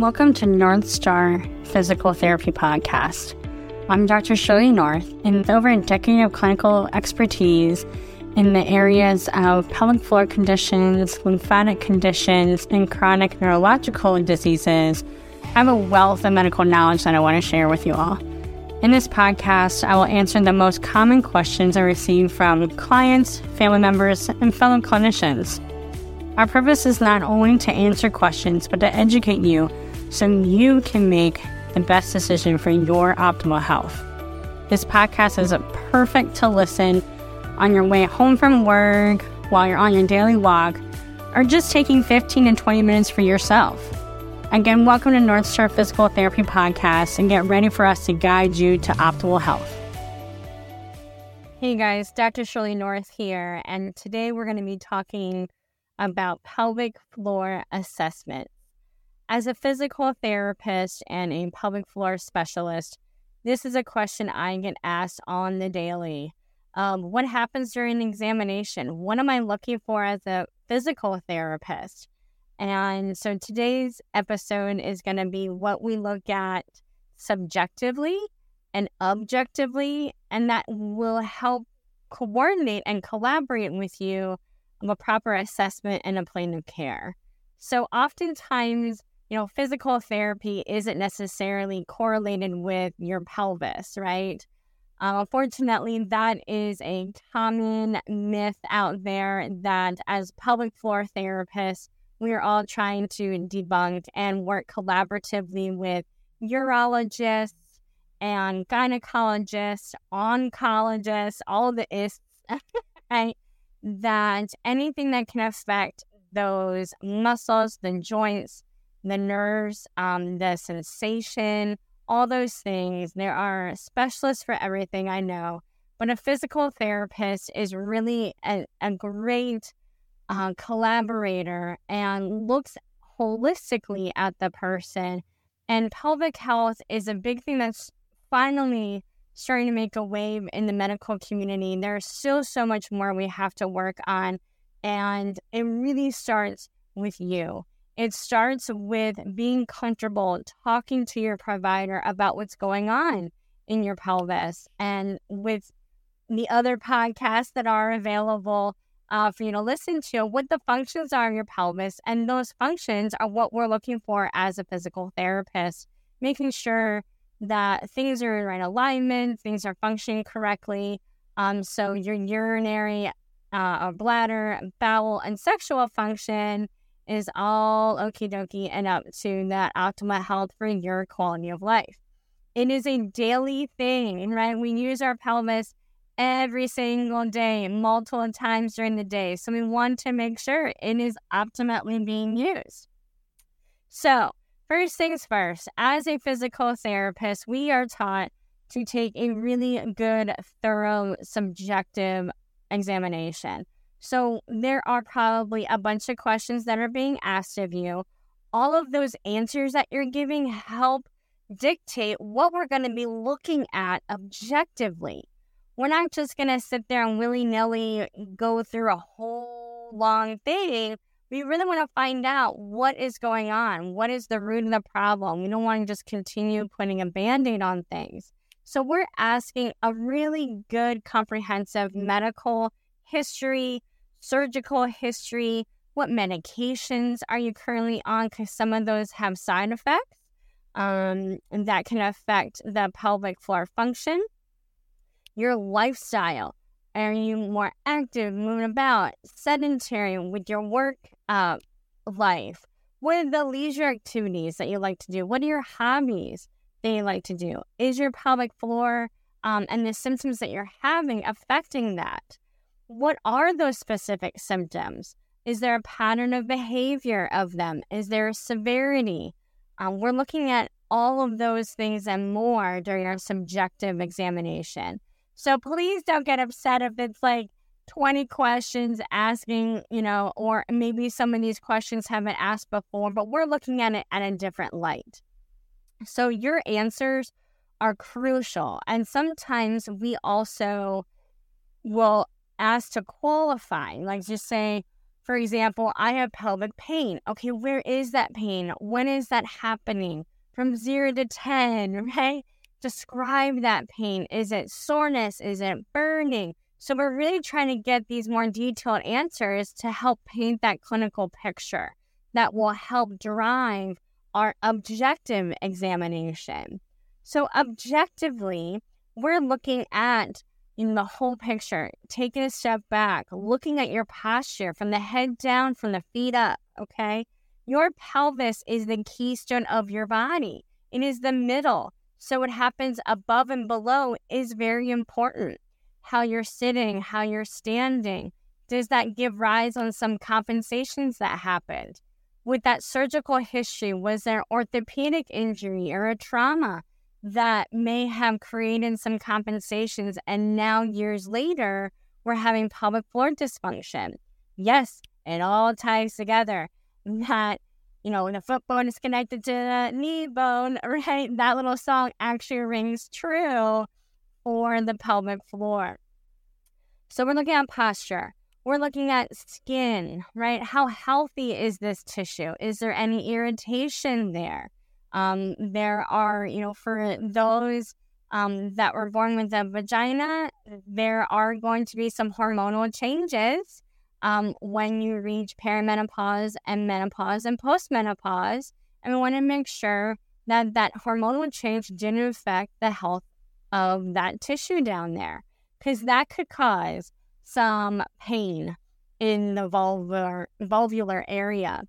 Welcome to North Star Physical Therapy Podcast. I'm Dr. Shirlea North, and with over a decade of clinical expertise in the areas of pelvic floor conditions, lymphatic conditions, and chronic neurological diseases, I have a wealth of medical knowledge that I want to share with you all. In this podcast, I will answer the most common questions I receive from clients, family members, and fellow clinicians. Our purpose is not only to answer questions, but to educate you so you can make the best decision for your optimal health. This podcast is perfect to listen on your way home from work, while you're on your daily walk, or just taking 15 and 20 minutes for yourself. Again, welcome to North Star Physical Therapy Podcast and get ready for us to guide you to optimal health. Hey guys, Dr. Shirlea North here, and today we're going to be talking about pelvic floor assessment. As a physical therapist and a pelvic floor specialist, this is a question I get asked on the daily. Um, what happens during an examination? What am I looking for as a physical therapist? And so today's episode is going to be what we look at subjectively and objectively, and that will help coordinate and collaborate with you of a proper assessment and a plan of care. So, oftentimes, you know, physical therapy isn't necessarily correlated with your pelvis, right? Uh, unfortunately, that is a common myth out there that as pelvic floor therapists, we are all trying to debunk and work collaboratively with urologists and gynecologists, oncologists, all the ists, right? that anything that can affect those muscles, the joints, the nerves, um, the sensation, all those things, there are specialists for everything I know. But a physical therapist is really a, a great uh, collaborator and looks holistically at the person. And pelvic health is a big thing that's finally starting to make a wave in the medical community. There's still so much more we have to work on. And it really starts with you. It starts with being comfortable talking to your provider about what's going on in your pelvis and with the other podcasts that are available uh, for you to listen to, what the functions are in your pelvis. And those functions are what we're looking for as a physical therapist, making sure that things are in right alignment, things are functioning correctly. Um, so your urinary, uh, bladder, bowel, and sexual function is all okie dokie and up to that optimal health for your quality of life. It is a daily thing, right? We use our pelvis every single day, multiple times during the day. So we want to make sure it is optimally being used. So First things first, as a physical therapist, we are taught to take a really good, thorough, subjective examination. So there are probably a bunch of questions that are being asked of you. All of those answers that you're giving help dictate what we're going to be looking at objectively. We're not just going to sit there and willy nilly go through a whole long thing we really want to find out what is going on. What is the root of the problem? We don't want to just continue putting a band aid on things. So, we're asking a really good, comprehensive medical history, surgical history. What medications are you currently on? Because some of those have side effects um, that can affect the pelvic floor function. Your lifestyle. Are you more active, moving about, sedentary with your work uh, life? What are the leisure activities that you like to do? What are your hobbies that you like to do? Is your pelvic floor um, and the symptoms that you're having affecting that? What are those specific symptoms? Is there a pattern of behavior of them? Is there a severity? Um, we're looking at all of those things and more during our subjective examination. So please don't get upset if it's like 20 questions asking, you know, or maybe some of these questions haven't asked before, but we're looking at it at a different light. So your answers are crucial. And sometimes we also will ask to qualify, like just say, For example, I have pelvic pain. Okay, where is that pain? When is that happening? From zero to 10, right? Describe that pain. Is it soreness? Is it burning? So we're really trying to get these more detailed answers to help paint that clinical picture that will help drive our objective examination. So objectively, we're looking at in the whole picture, taking a step back, looking at your posture from the head down, from the feet up, okay? Your pelvis is the keystone of your body. It is the middle. So what happens above and below is very important how you're sitting, how you're standing. Does that give rise on some compensations that happened? With that surgical history, was there orthopedic injury or a trauma that may have created some compensations? And now, years later, we're having pelvic floor dysfunction. Yes, it all ties together. That, you know, the foot bone is connected to the knee bone, right? That little song actually rings true or the pelvic floor. So we're looking at posture. We're looking at skin, right? How healthy is this tissue? Is there any irritation there? Um, there are, you know, for those um, that were born with a vagina, there are going to be some hormonal changes um, when you reach perimenopause and menopause and postmenopause. And we want to make sure that that hormonal change didn't affect the health of that tissue down there because that could cause some pain in the vulvar, vulvular area.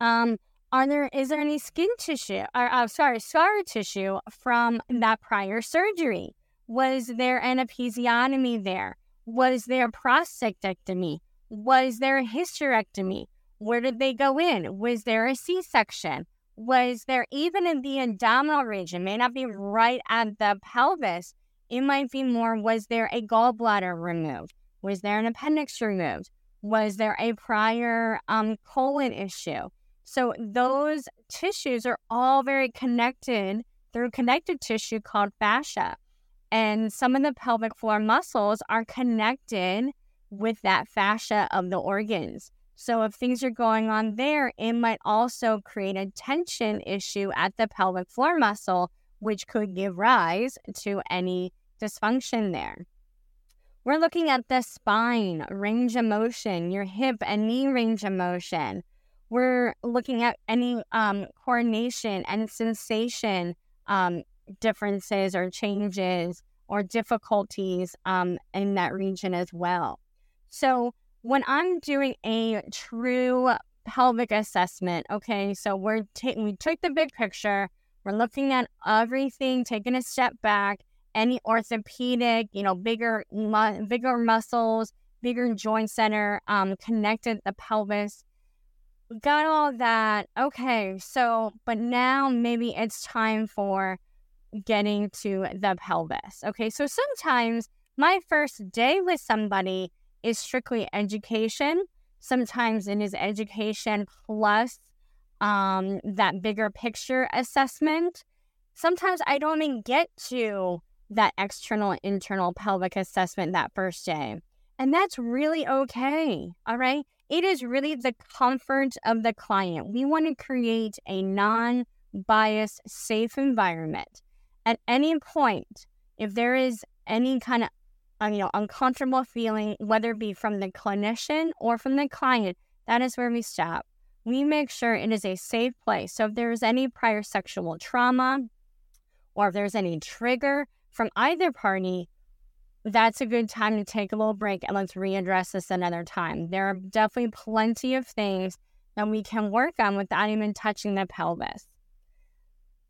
Um, are there is there any skin tissue or uh, sorry scar tissue from that prior surgery? Was there an episiotomy there? Was there a prostatectomy? Was there a hysterectomy? Where did they go in? Was there a C section? was there even in the abdominal region, may not be right at the pelvis, it might be more was there a gallbladder removed? Was there an appendix removed? Was there a prior um, colon issue? So those tissues are all very connected through connected tissue called fascia. And some of the pelvic floor muscles are connected with that fascia of the organs. So if things are going on there, it might also create a tension issue at the pelvic floor muscle, which could give rise to any dysfunction there. We're looking at the spine, range of motion, your hip and knee range of motion. We're looking at any um, coordination and sensation um, differences or changes or difficulties um, in that region as well. So, when I'm doing a true pelvic assessment, okay, so we're taking we took the big picture, we're looking at everything, taking a step back, any orthopedic, you know, bigger mu- bigger muscles, bigger joint center, um, connected the pelvis. Got all that. Okay, so but now maybe it's time for getting to the pelvis. Okay, so sometimes my first day with somebody is strictly education. Sometimes it is education plus um, that bigger picture assessment. Sometimes I don't even get to that external internal pelvic assessment that first day. And that's really okay. All right. It is really the comfort of the client. We want to create a non biased, safe environment. At any point, if there is any kind of uh, you know, uncomfortable feeling, whether it be from the clinician or from the client, that is where we stop. We make sure it is a safe place. So if there is any prior sexual trauma or if there's any trigger from either party, that's a good time to take a little break and let's readdress this another time. There are definitely plenty of things that we can work on without even touching the pelvis.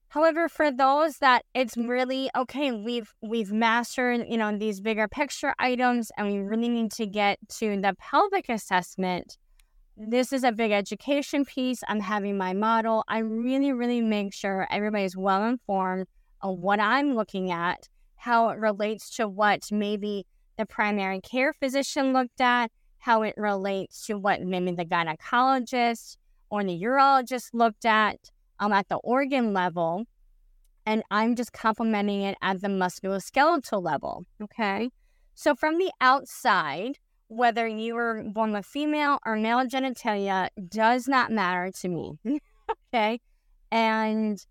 However, for those that it's really okay, we've we've mastered, you know, these bigger picture items and we really need to get to the pelvic assessment. This is a big education piece. I'm having my model. I really, really make sure everybody's well informed of what I'm looking at, how it relates to what maybe the primary care physician looked at, how it relates to what maybe the gynecologist or the urologist looked at um, at the organ level, and I'm just complementing it at the musculoskeletal level. Okay. So from the outside, whether you were born with female or male genitalia does not matter to me. okay. And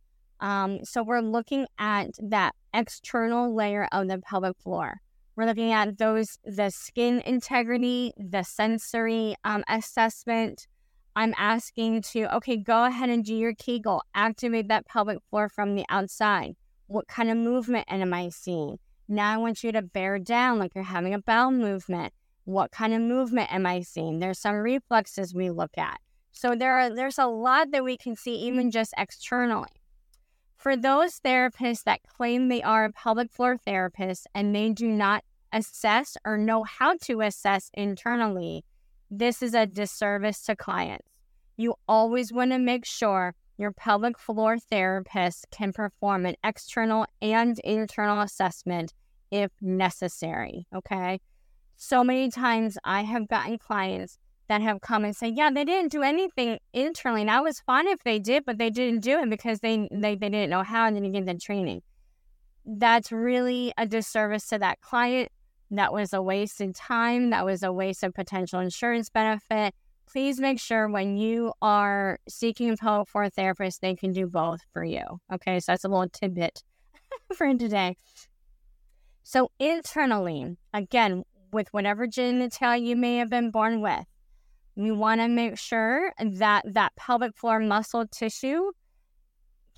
um, so we're looking at that external layer of the pelvic floor. We're looking at those, the skin integrity, the sensory um, assessment. I'm asking to, okay, go ahead and do your Kegel, activate that pelvic floor from the outside. What kind of movement am I seeing? Now I want you to bear down like you're having a bowel movement. What kind of movement am I seeing? There's some reflexes we look at. So there are there's a lot that we can see even just externally. For those therapists that claim they are pelvic floor therapists and they do not assess or know how to assess internally, this is a disservice to clients. You always want to make sure your pelvic floor therapist can perform an external and internal assessment if necessary. Okay. So many times I have gotten clients that have come and say, yeah, they didn't do anything internally. And I was fine if they did, but they didn't do it because they, they, they didn't know how and didn't get the training. That's really a disservice to that client. That was a waste of time. That was a waste of potential insurance benefit. Please make sure when you are seeking help for a therapist, they can do both for you. Okay, so that's a little tidbit for today. So, internally, again, with whatever genitalia you may have been born with, we want to make sure that that pelvic floor muscle tissue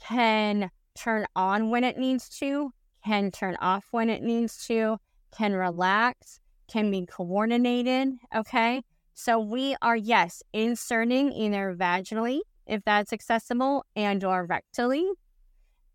can turn on when it needs to, can turn off when it needs to, can relax, can be coordinated. Okay. So we are, yes, inserting either vaginally, if that's accessible, and or rectally.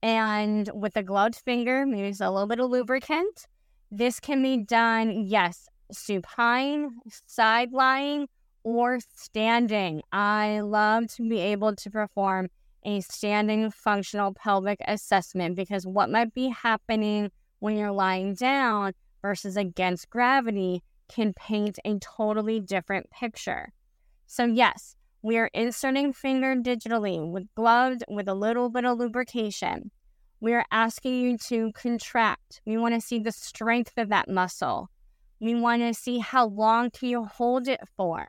And with a gloved finger, maybe a little bit of lubricant. This can be done, yes, supine, side lying, or standing. I love to be able to perform a standing functional pelvic assessment because what might be happening when you're lying down versus against gravity can paint a totally different picture. So, yes, we are inserting finger digitally with gloved with a little bit of lubrication. We are asking you to contract. We want to see the strength of that muscle. We want to see how long can you hold it for.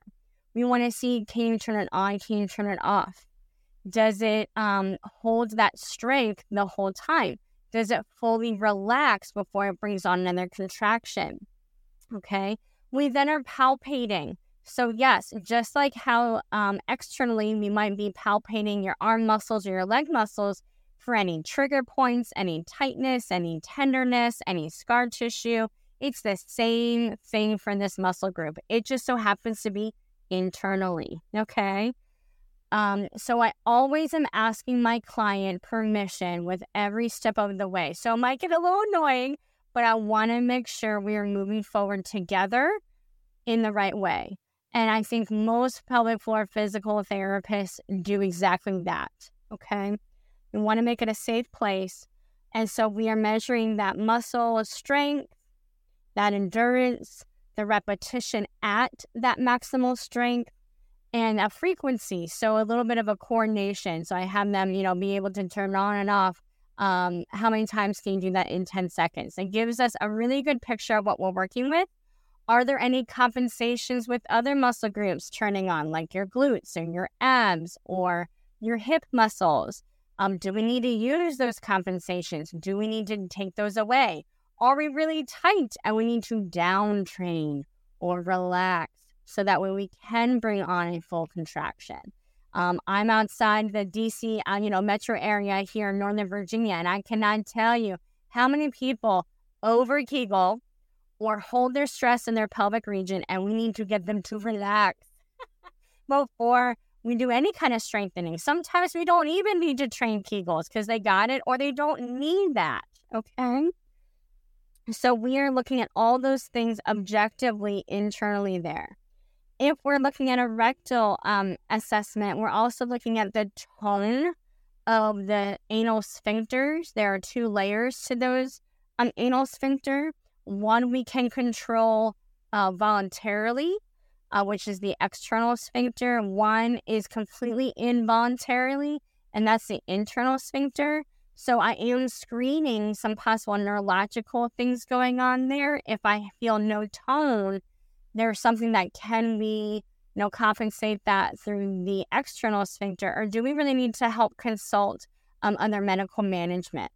We want to see can you turn it on, can you turn it off? Does it um, hold that strength the whole time? Does it fully relax before it brings on another contraction? Okay. We then are palpating. So, yes, just like how um, externally we might be palpating your arm muscles or your leg muscles for any trigger points, any tightness, any tenderness, any scar tissue, it's the same thing for this muscle group. It just so happens to be internally. Okay. Um, so I always am asking my client permission with every step of the way. So it might get a little annoying, but I want to make sure we are moving forward together in the right way. And I think most pelvic floor physical therapists do exactly that. Okay. We want to make it a safe place. And so we are measuring that muscle strength, that endurance, the repetition at that maximal strength and a frequency. So a little bit of a coordination. So I have them, you know, be able to turn on and off. Um, how many times can you do that in 10 seconds? It gives us a really good picture of what we're working with. Are there any compensations with other muscle groups turning on, like your glutes and your abs or your hip muscles? Um, do we need to use those compensations? Do we need to take those away? Are we really tight and we need to down train or relax so that way we can bring on a full contraction? Um, I'm outside the DC, uh, you know, metro area here in Northern Virginia, and I cannot tell you how many people over Kegel or hold their stress in their pelvic region, and we need to get them to relax before we do any kind of strengthening. Sometimes we don't even need to train Kegels because they got it or they don't need that. Okay. So we are looking at all those things objectively internally there. If we're looking at a rectal um, assessment, we're also looking at the tone of the anal sphincters. There are two layers to those um, anal sphincter. One we can control uh, voluntarily, uh, which is the external sphincter. One is completely involuntarily, and that's the internal sphincter. So I am screening some possible neurological things going on there. If I feel no tone, there's something that can we, you know, compensate that through the external sphincter, or do we really need to help consult um, other medical management?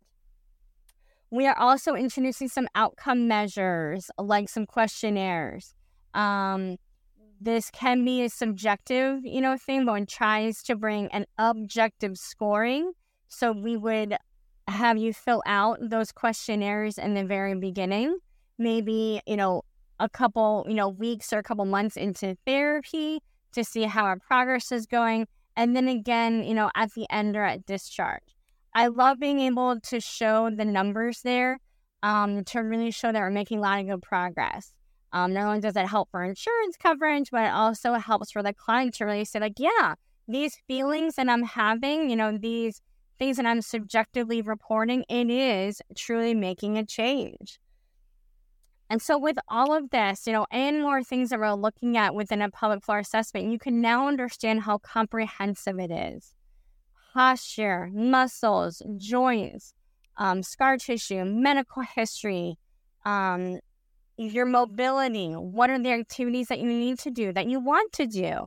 We are also introducing some outcome measures, like some questionnaires. Um, this can be a subjective, you know, thing, but one tries to bring an objective scoring. So we would have you fill out those questionnaires in the very beginning, maybe, you know, a couple, you know, weeks or a couple months into therapy to see how our progress is going. And then again, you know, at the end or at discharge. I love being able to show the numbers there um, to really show that we're making a lot of good progress. Um, not only does it help for insurance coverage, but it also helps for the client to really say, like, yeah, these feelings that I'm having, you know, these things that I'm subjectively reporting, it is truly making a change. And so, with all of this, you know, and more things that we're looking at within a pelvic floor assessment, you can now understand how comprehensive it is. Posture, muscles, joints, um, scar tissue, medical history, um, your mobility. What are the activities that you need to do, that you want to do?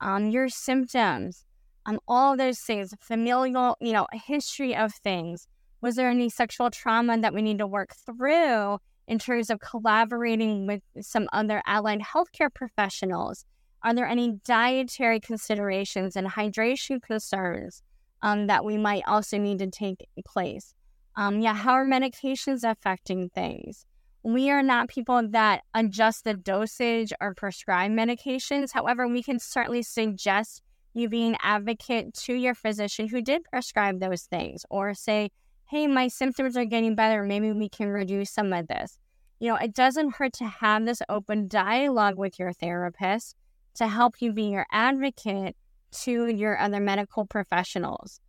Um, your symptoms, um, all those things, familial, you know, history of things. Was there any sexual trauma that we need to work through in terms of collaborating with some other allied healthcare professionals? Are there any dietary considerations and hydration concerns um, that we might also need to take place? Um, yeah, how are medications affecting things? We are not people that adjust the dosage or prescribe medications. However, we can certainly suggest you be an advocate to your physician who did prescribe those things or say, hey, my symptoms are getting better. Maybe we can reduce some of this. You know, it doesn't hurt to have this open dialogue with your therapist to help you be your advocate to your other medical professionals.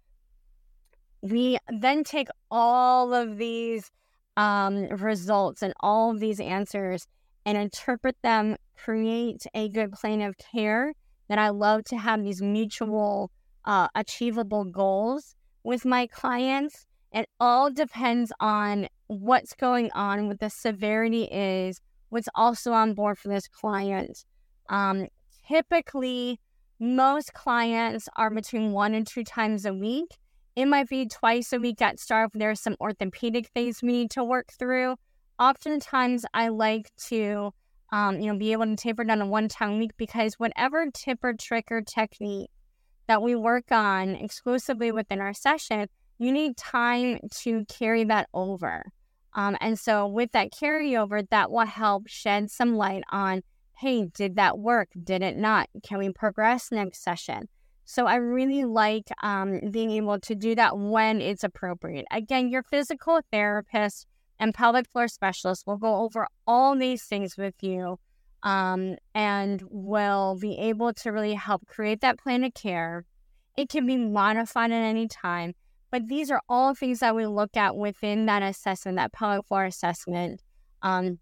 We then take all of these um, results and all of these answers and interpret them, create a good plan of care that I love to have these mutual uh, achievable goals with my clients. It all depends on what's going on, what the severity is, what's also on board for this client. Um, typically, most clients are between one and two times a week. It might be twice a week at start if there's some orthopedic things we need to work through. Oftentimes, I like to um, you know, be able to taper down a one time week because whatever tip or trick or technique that we work on exclusively within our session, you need time to carry that over. Um, and so, with that carryover, that will help shed some light on hey, did that work? Did it not? Can we progress next session? So, I really like um, being able to do that when it's appropriate. Again, your physical therapist and pelvic floor specialist will go over all these things with you um, and will be able to really help create that plan of care. It can be modified at any time, but these are all things that we look at within that assessment, that pelvic floor assessment, um,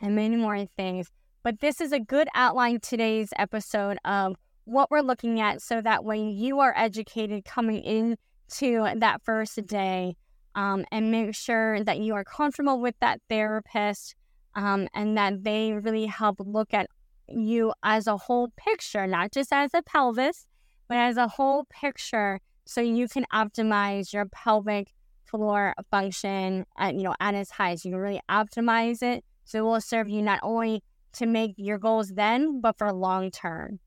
and many more things. But this is a good outline today's episode of what we're looking at so that when you are educated coming into that first day, um, and make sure that you are comfortable with that therapist um, and that they really help look at you as a whole picture, not just as a pelvis, but as a whole picture so you can optimize your pelvic floor function at, you know, at its highest. You can really optimize it so it will serve you not only to make your goals then, but for long term.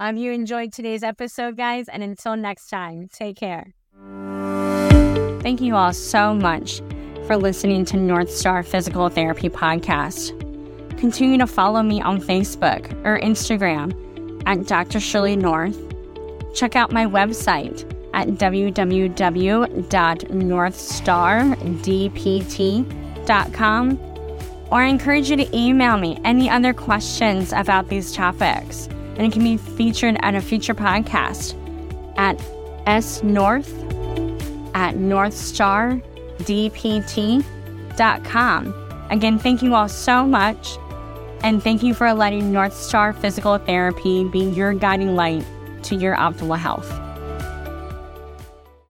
Um, you enjoyed today's episode, guys, and until next time, take care. Thank you all so much for listening to North Star Physical Therapy Podcast. Continue to follow me on Facebook or Instagram at Dr. Shirlea North. Check out my website at www.northstardpt.com or I encourage you to email me any other questions about these topics, and it can be featured at a future podcast at snorth at northstardpt.com. Again, thank you all so much. And thank you for letting North Star Physical Therapy be your guiding light to your optimal health.